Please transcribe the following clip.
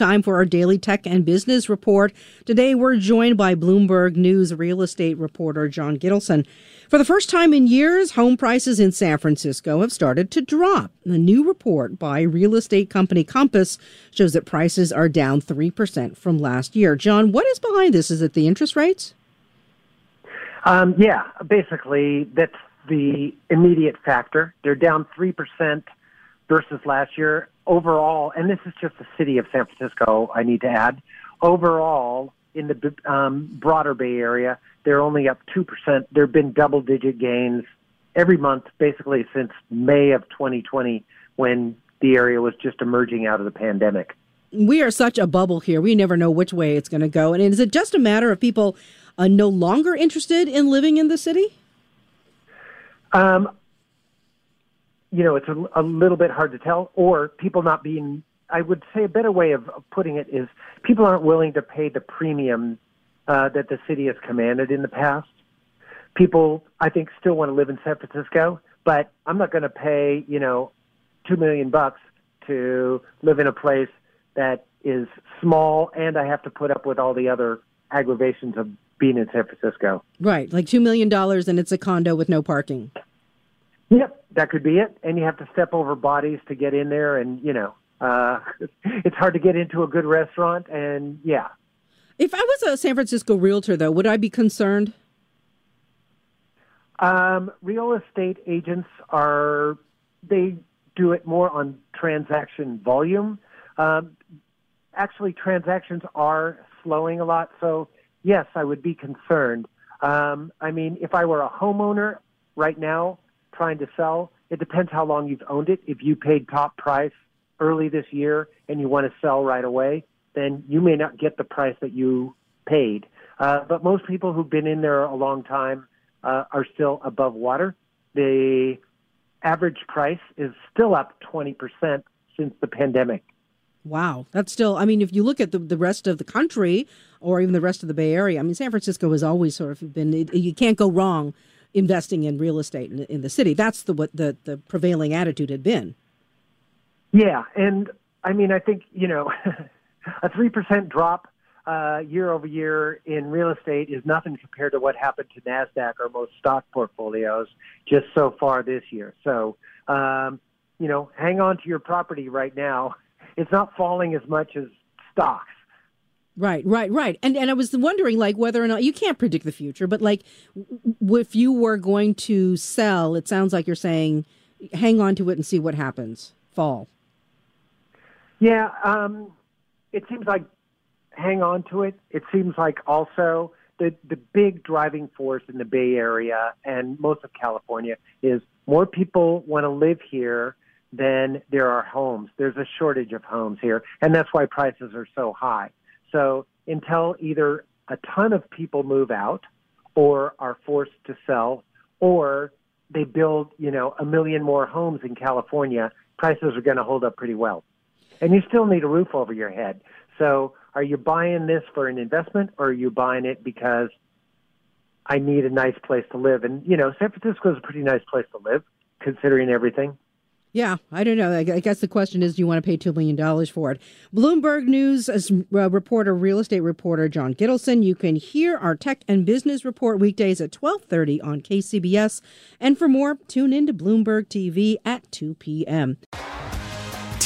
Time for our daily tech and business report. Today we're joined by Bloomberg News real estate reporter John Gittelsohn. For the first time in years, home prices in San Francisco have started to drop. A new report by real estate company Compass shows that prices are down 3% from last year. John, what is behind this? Is it the interest rates? Um, yeah, basically, that's the immediate factor. They're down 3% versus last year. Overall, and this is just the city of San Francisco, I need to add, overall, in the um, broader Bay Area, they're only up 2%. There have been double digit gains every month, basically, since May of 2020 when the area was just emerging out of the pandemic. We are such a bubble here. We never know which way it's going to go. And is it just a matter of people uh, no longer interested in living in the city? Um, you know, it's a, a little bit hard to tell, or people not being. I would say a better way of, of putting it is people aren't willing to pay the premium uh, that the city has commanded in the past. People, I think, still want to live in San Francisco, but I'm not going to pay, you know, two million bucks to live in a place that is small, and I have to put up with all the other aggravations of being in San Francisco. Right, like $2 million and it's a condo with no parking. Yep, that could be it. And you have to step over bodies to get in there, and, you know, uh, it's hard to get into a good restaurant, and yeah. If I was a San Francisco realtor, though, would I be concerned? Um, real estate agents are, they do it more on transaction volume. Um, actually, transactions are slowing a lot, so yes, I would be concerned. Um, I mean, if I were a homeowner right now trying to sell, it depends how long you've owned it. If you paid top price early this year and you want to sell right away, then you may not get the price that you paid. Uh, but most people who've been in there a long time uh, are still above water. The average price is still up 20% since the pandemic. Wow. That's still, I mean, if you look at the, the rest of the country or even the rest of the Bay Area, I mean, San Francisco has always sort of been, you can't go wrong investing in real estate in, in the city. That's the what the, the prevailing attitude had been. Yeah. And I mean, I think, you know, a 3% drop uh, year over year in real estate is nothing compared to what happened to NASDAQ or most stock portfolios just so far this year. So, um, you know, hang on to your property right now it's not falling as much as stocks. Right, right, right. And and I was wondering like whether or not you can't predict the future, but like if you were going to sell, it sounds like you're saying hang on to it and see what happens. Fall. Yeah, um, it seems like hang on to it. It seems like also the the big driving force in the Bay Area and most of California is more people want to live here than there are homes. There's a shortage of homes here, and that's why prices are so high. So until either a ton of people move out or are forced to sell or they build, you know, a million more homes in California, prices are going to hold up pretty well. And you still need a roof over your head. So are you buying this for an investment or are you buying it because I need a nice place to live? And, you know, San Francisco is a pretty nice place to live considering everything. Yeah, I don't know. I guess the question is, do you want to pay $2 million for it? Bloomberg News uh, reporter, real estate reporter John Gittelsohn. You can hear our tech and business report weekdays at 1230 on KCBS. And for more, tune in to Bloomberg TV at 2 p.m.